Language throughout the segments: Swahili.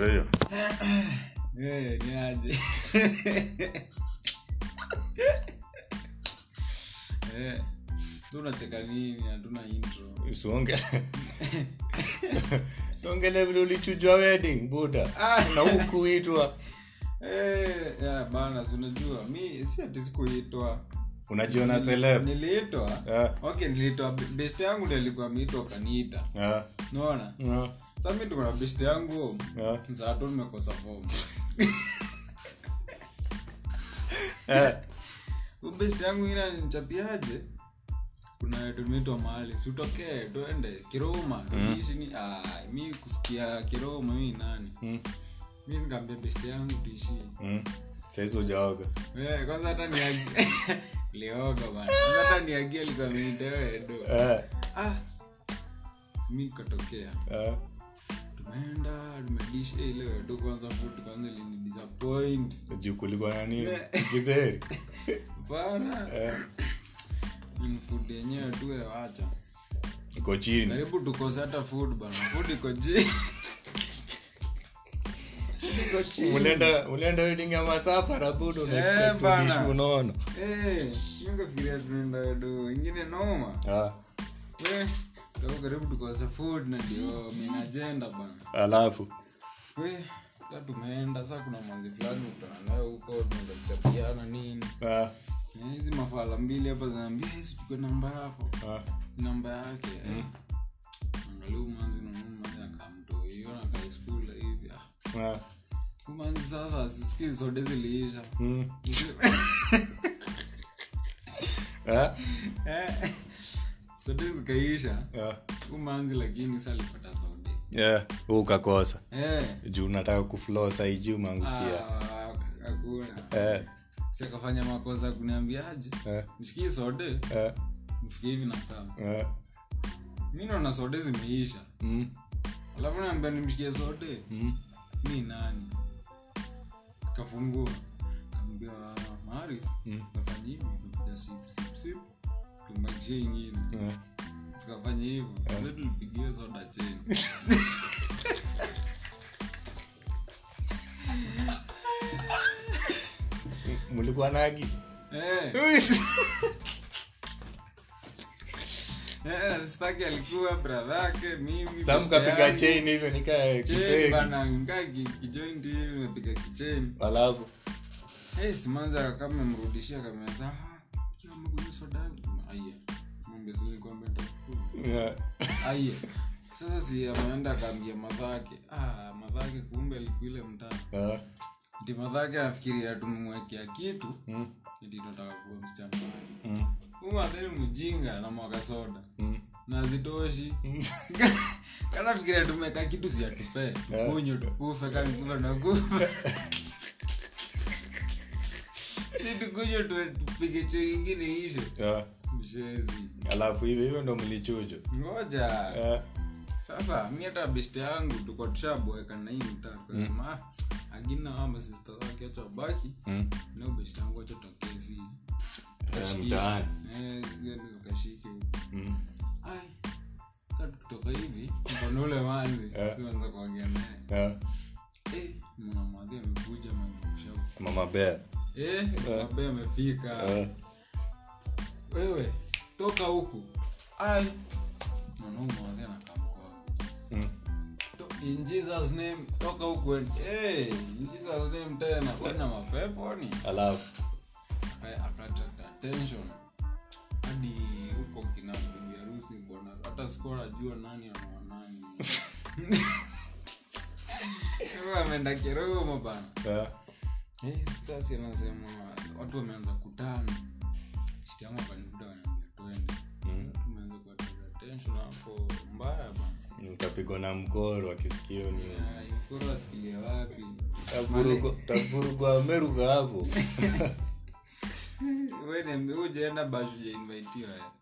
Ndio. Eh, ni aje Eh, tunacheka nini hatuna intro Siongele vile ulichujwa wedding buda. Ah. Na hukuitwa. Eh, bana si unajua mi si ati sikuitwa Unajiona celeb. niliitwa yeah. okay niliitwa best yangu ndi alikuwa ameitwa kaniita Ah. Naona Ah. sa mi tuko na best yangu. Ah. saa tu nimekosa fom Eh. best yangu ina nichapiaje kuna tumeitwa mahali. Siutokee tuende kiroma. Tuishini ah, mi kusikia kiroma mi nani? Mm. mi nikaambia best yangu tuishi. Mm. Saizi. Eh, kwanza hata niag lioga bana kwanza hata niagia likamitewedo ah simi nikatokea Ah. tumeenda tumedish eh, ile wedo kwanza food kwanza ilini disappoint Juu kulikuwa na nini? Eh. Bana Eh. ni food yenyewe tu wacha Iko chini. karibu tukose hata food bana food iko chini Ulienda wedding ya Eh, unaona. eh tunaenda wedo ingine noma Ah. tako karibu tukose food na ndio bana Alafu. we sa tumeenda saa kuna mwanzi fulani utana nayo huko tunazachapiana nini Ah. Eh, hizi mafala mbili hapa zinaambia "Eh, sichukue namba yako Ah. namba yake eh. angalia umanzi nanumanzi akamtoiona kaiskula hivi ah. Ah. umanzi sasa sisikii sote ziliisha Mm. Ah. Eh, sote zikaisha. Ah. umanzi lakini sa alipata sote Yeah, ukakosa. Eh. juu unataka kuflow saiji umeangukia. Ah, hakuna Eh, si akafanya makosa kuniambiaje eh, nishikii sode mfikie hivi nakaa mi naona sode zimeisha. Mm, alafu naambia nimshikie sode mm, mi nani? Kafungua. Kaambia mari Mm. kafanya hivi kakuja sip sip sip tumbakishie ingine eh. sikafanya hivyo. Yeah. tulipigia soda cheni mlikuwa nagi Eh, eh, sitaki alikuwa bradhake mimi sa beshte mkapiga yangu. chain hivyo nika Chain kifegi bana ngaa ki- kijointi hivi nimepiga kicheni alafu? Hey, simanza kama mrudishia kameza yeah. aya sasa si ameenda akaambia madhake ah, madhake kumbe alikuile mtaa. Ah, nti madhake anafikiria tumemwekea kitu. Mm, nti tunataka kuwa msichana. Mm, umadheni mjinga na mwaka soda. Mm, na zitoshi mm. kanafikiria tumeka kitu siatupe Yeah. kunyo tukufe kanikufa na kufa situkunywa tupige cho ingine ishe Ah, mshezi alafu hivyo hivyo ndo mlichujo ngoja. Yeah. sasa mi hata beste yangu tuko tushaboeka na hii "Ah, agina wa masista acha wabaki mm, nao beste yangu acha takezi kashike Eh. Eh, mm. tukitoka hivi mkono ule manzi. Siweza kuongea naye. Ah, eh mwanamwadhi amekuja mama bea eh amefika. Ah, wewe toka huku. Mwanaume mwadhi anakamkoa mm, in jesus name toka huku eh in jesus name tena. Kuna mapepo ni? Alafu. Aka- akataka attention. Hadi huko kina bibi harusi bwana. Hata sikuwa najua nani anaoa nani. Sasa ameenda kiroma bana yeah. hey, sasa anasema watu wameanza kutana bana utapigwa na mkoro akisikio ni Ah, yukuru asikilie wapi? Tavurugwa meruka hapo.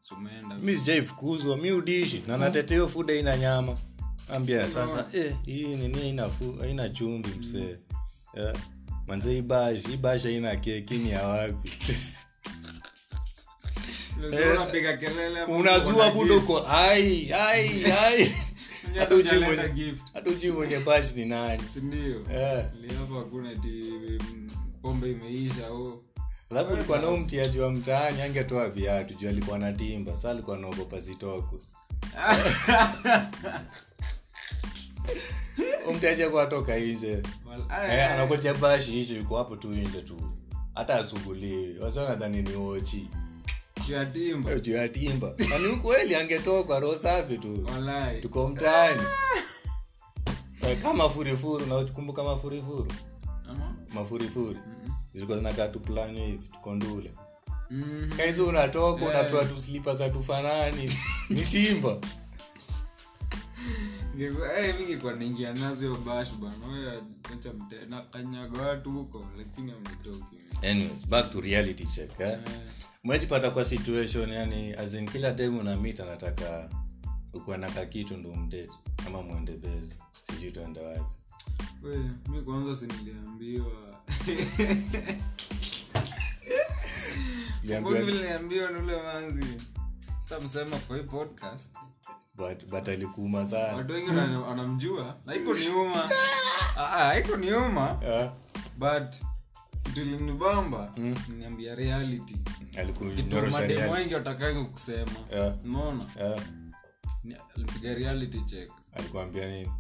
Sumeenda mi sijaifukuzwa mi udishi na nateteo food aina nyama. Ambia sasa eh, hii nini haina chumbi msee. Yeah. manze ibash ibash haina keki ya wapi? Hapo, unazua budo ko ai ai ai. hata ujui mwenye hata hata ujui mwenye bash ni nani. Sindio Eh. liapa hakuna ti mm, pombe imeisha o alafu ulikuwa nao mtiaji wa mtaani angetoa viatu juu alikuwa na timba. Sa alikuwa naogopa zitokwe umtiaji akuatoka nje. Eh, anakoja bashi ishi yuko hapo tu nje tu. Hata asuguliwi wasionadhani ni ochi juu ya timba nani ukweli angetokwa roho safi tu? Tuko mtaani. Eh, kama furifuru nakumbuka mafurifuru? Mafurifuri zilikuwa zinakaa hivi tukondule mm-hmm. kaizi unatoka Yeah. unapewa tuslipa za tufanani. Ni timba. Ngekuwa- eh, naingia nazo bash watu huko lakini anyways back to reality check eh? Mwejipata kwa situation yani azin kila dem unamit anataka ukuwe na kakitu ndo mdate ama mwende bezi sijui tuende wapi. Mi kwanza siniliambiwa Niliambiwa- vile niliambiwa ni ule manzi? Sitamsema kwa hii podcast. But, but alikuuma sana. Watu wengi wana- wanamjua. Haiko niuma Ah, ah, haiko niuma Ah, but kitu ilinibamba niambia reality. Kitu mademu wengi watakangi kusema. Yeah. umeona alipiga reality check. Alikuambia nini?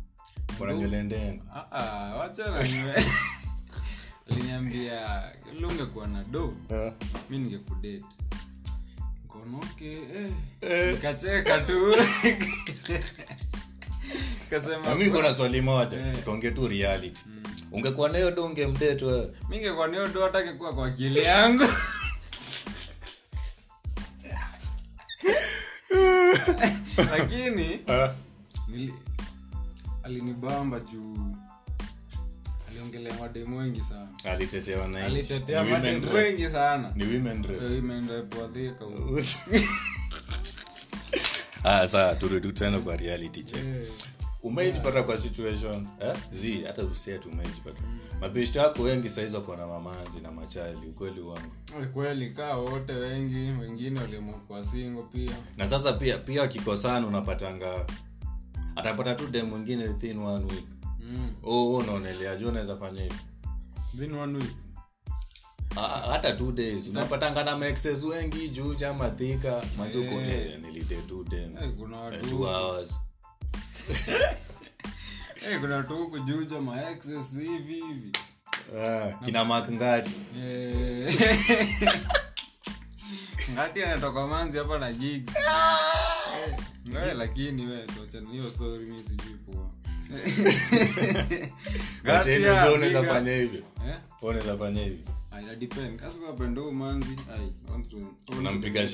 Kuna nywele ndengo wachana aliniambia ile na do mi ningekudate. Nkonoke eh. nikacheka tu. Kasema mi kuna swali moja Eh. tuonge tu reality ungekuwa nayo do ungemdate wewe. Mi ngekuwa niyo do hata kekuwa kwa akili yangu. Lakini Ah, nili, alinibamba juu. Aliongelea mademu wengi sana. Alitetea mademu wengi sana. Ni women rep. Women rep wa huko. ah, saa turudi tena kwa reality check. Eh, umeijipata kwa situation eh? hata usia umejipata mm. mabeshti yako wengi saizi wako na mamanzi na machali ukweli wangu kweli kaa wote wengi wengine waliamua singo pia na sasa pia pia wakikosana unapatanga atapata tu dem mwingine within one week mm. oh, oh, unaonelea juu unaweza fanya hivi Been one week. Hata two days unapatanga na maxes wengi juu jamathika mazuko hey. eh, nilide tu dem hey, kuna eh, watu two hours eh, kuna tu kujuja juja hivi hivi. Ah, kina makngati ngati. Eh. ngati anatoka manzi hapa na jigi Eh, ngawe lakini we tuachane sori mi sijui poa. Ngati ya, Watendo, so unaweza piga. fanya hivyo Eh? Ah, unampiga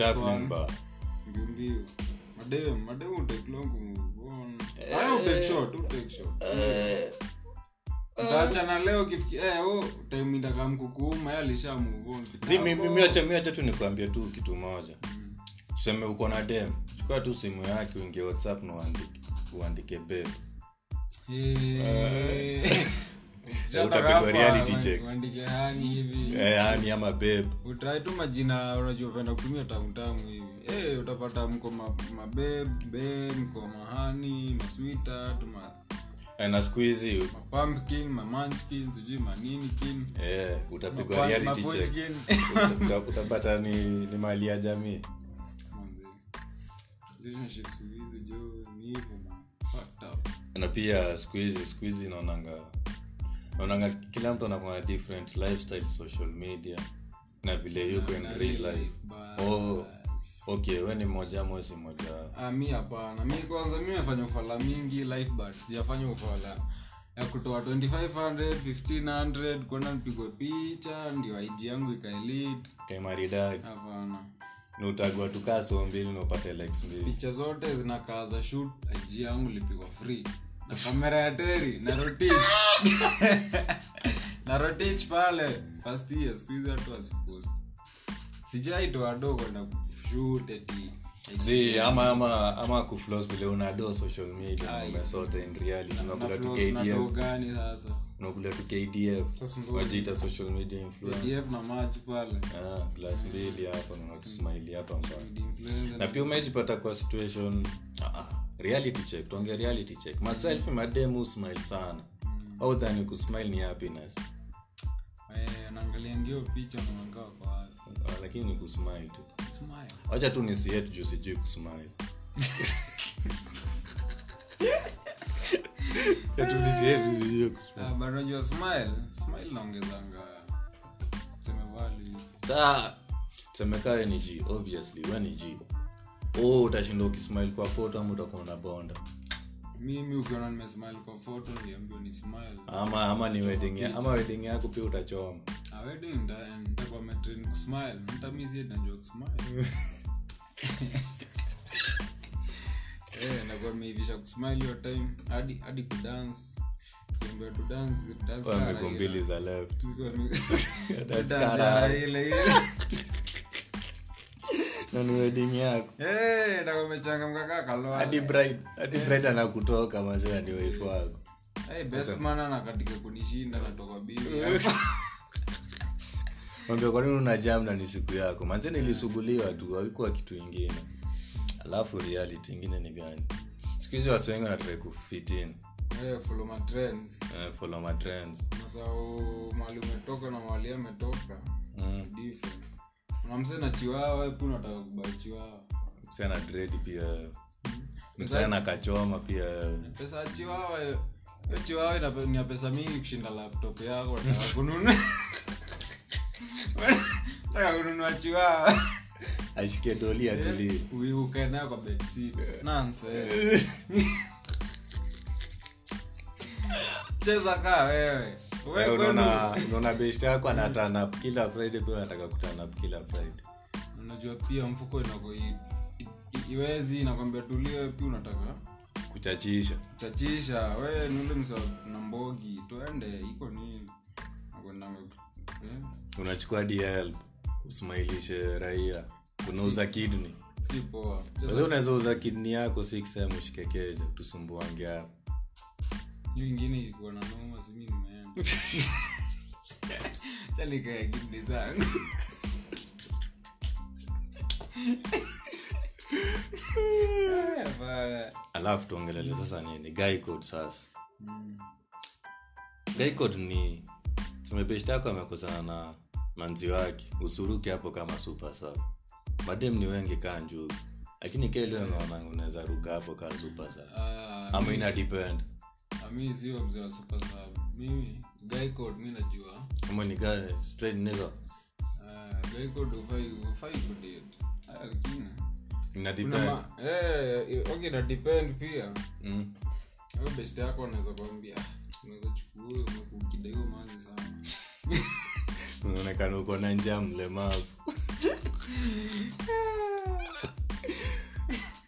mbio leo eh oh si mimi miacha miacha tu nikuambia tu kitu moja. Tuseme uko na dem. Chukua tu simu yake uingie whatsapp na uandike uandike Eh. utapigwa eh ama babe. Utrai tu majina unajopenda kutumia tamutamu hivi eh utapata mko ma- mabeb be mko mahani maswita eh, na siku hizi mapumpkin sijui maninikin yeah, utapigwa reality check. Utapata ni, ni mali ya jamii. Na pia siku hizi siku hizi naonanga naonanga kila mtu anakuwa na different lifestyle social media na vile yuko in real life. bas. oh okay we ni mmoja ama si mmoja Ah, mi hapana. Mi kwanza mi mefanya ufala mingi life but sijafanya ufala. Ya kutoa 2500 1500 kwenda nipigwe picha ndio id yangu ikaelit kaimaridadi hapana. Ni utagua tukaa soo mbili na likes mbili. Picha zote zinakaa za shut ig yangu lipigwa free. Na kamera ya teri na rotich na rotich pale. First year siku hizi watu wasipost sijaitoa do kwenda kushoot eti si ama ama ama kuflos vile unado social media umesota in reality. Unakula tu flows na do kdf unakula tu kdf wajiita social media influencer. Na maji pale. Ah mbili hapa na unatusmile hapa na pia umejipata kwa situation ah, ah, reality check tuonge reality check. Myself mademu smile sana. Au dhani kusmile ni happiness? Eh, naangalia picha unaongaa kwa Ah, lakini ni kusmile tu. Wacha tu nisietu juu sijui kusmile. Ah, saa ni g obviously we ni g. Oh, utashinda ukismile kwa foto ama utakuwa na bonda mimi ukiona nimesmile kwa photo niambio ni smile ama ama ni wedding ya, ama wedding yako pia utachoma. Wedding nitakuwa metrain kusmile. Ntamisi najua kusmile. Eh nakuwa nimeivisha kusmile hiyo time. Hadi hadi kudance kiambia tu dance dance Kwa kara miguu ile. mbili za left ile ile na ni yako. Anakutoka mazee ni wife wako. Hey, best anakatika kunishinda natoka bili mwambia kwa una jam ni siku yako? Manze nilisuguliwa tu awikuwa kitu ingine. Alafu reality ingine ni gani? Siku hizi wasi wengi wanatrai kufitin follow my trends. Follow my trends. Nasau mali umetoka na mali ametoka. Mm. different na chiwawa wewe nataka kubai chiwawa msana dredi pia. Msana kachoma pia. Pesa ya chiwawa hiyo hiyo chiwawa ina- ni ya pesa mingi kushinda laptop yako nataka kununua. Unataka kununua chiwawa ashike doli atulie. Ui- nayo kwa bedsit nanse cheza kaa wewe. Eh, unaona unaona yako anatana kila friday pia anataka kutana kila friday. Unajua pia mfuko inako iwezi inakwambia tulie pia unataka kuchachisha. kuchachisha. We nule msa na mbogi twende iko nini? Nakwendanga eh, unachukua dl usimailishe raia. Unauza kidney. si poa. Unaweza uza kidney yako 6m ushikekeja tusumbuange hapo hiyo ingine ilikuwa na noma simi nimeenda chalikae kidni zangu. Alafu tuongelele sasa nini guy code sasa. Mm. guy code ni tumebeshtako amekosana na manzi wake usuruki hapo kama supesa sub madem ni wengi kaa njugu lakini kelio naona unaweza ruka hapo kaa super sub Ah, ama ina depend mi sio mzee wa super sub mimi guy code mi najua. Kama ni guy straight nigga. Ah, guy code ufai ufai kudate Ah, lakini. Ina depend. ma eh okay na depend pia. Mm. Wewe best yako anaweza kwambia "Ah, unaweza chukua huyo mazi sana. Unaonekana uko na njaa mlemavu.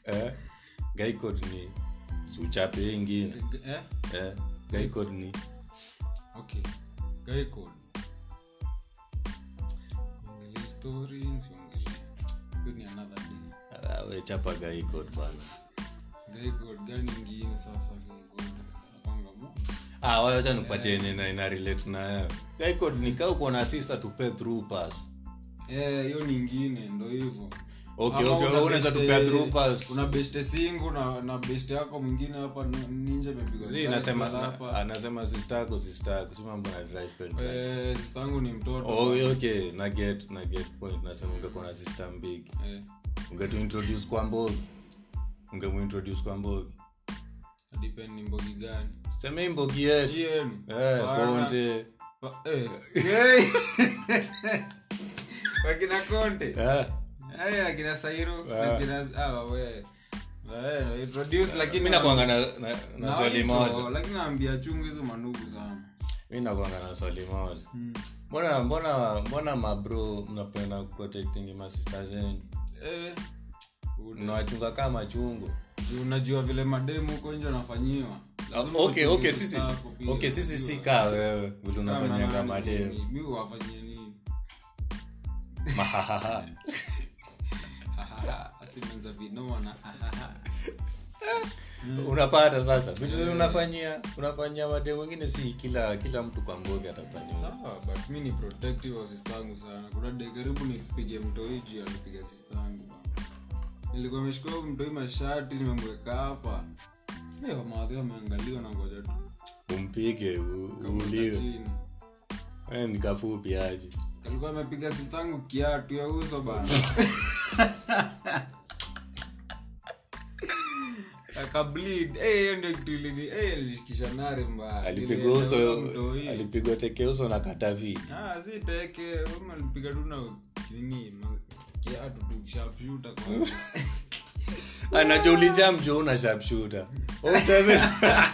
Eh? guy code ni suchape hii ingine. Eh eh? guy code ni okay guy code ongelee story nsiongelee hiyo ni another day. We chapa guy code bana. Guy code gani ingine sasa guy code napanga mo ah, wacha nikupatie yenye na ina relate na wewe guy code ni kaa uko na sister to pay through pass. Eh hiyo ni ingine ndo hivyo Okay, okay, unaweza tupea una beste singu na na beste yako mwingine hapa ninje amepigwa Zii, drive nasema hapa. na- anasema sister yako sister yako. Si mambo na drive pen drive. Eh, sister yangu ni mtoto. Oh okay na get na get point. Nasema ungekuwa na sister mbigi Eh, ungetuintroduce kwa mbogi. Ungemuintroduce kwa mbogi. Depend ni mbogi gani. Semei mbogi yetu. Eh, konte. Eh. Wakina konte. Eh, akina sairo akina lakini nakwanga na, swali moja naambia chungu hizo manugu sana mi nakwanga na swali moja mbona mbona mbona mabro mnapenda kuprotecting masista zenu Eh, mnawachunga kama unajua vile mademu huko nje wanafanyiwa okay okay sisi okay sisi si kaa wewe vile Kama unafanyanga mademu mi huwafanyia nini Mahahaha. asimenza Mm. unapata sasa vitu yeah. unafanyia unafanyia mademu wengine si kila kila mtu kwa ngoge atafanyia sawa ni protective wa sister yangu sana kuna de karibu nipige mtoiji alipiga sister yangu nilikuwa nimeshika mtoi mashati nimemweka hapa wamadhi wameangaliwa na ngoja tu umpige u- Kamweka uuliwe chini. Ni kafupi aje kalikuwa amepiga sistangu kiatu ya uso bana hiyo ndio kitu ilini eh, nare mbaya alipigwa alipigwa teke uso na katavi Ah, si teke. Alipiga tu na nini? Kiatu tu una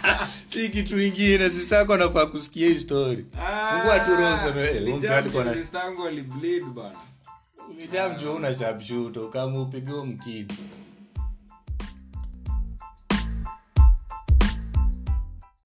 si kitu ingine sistako anafaa kusikia hii story. Fungua tu roho useme, eh, alikuwa na- una kama mkitu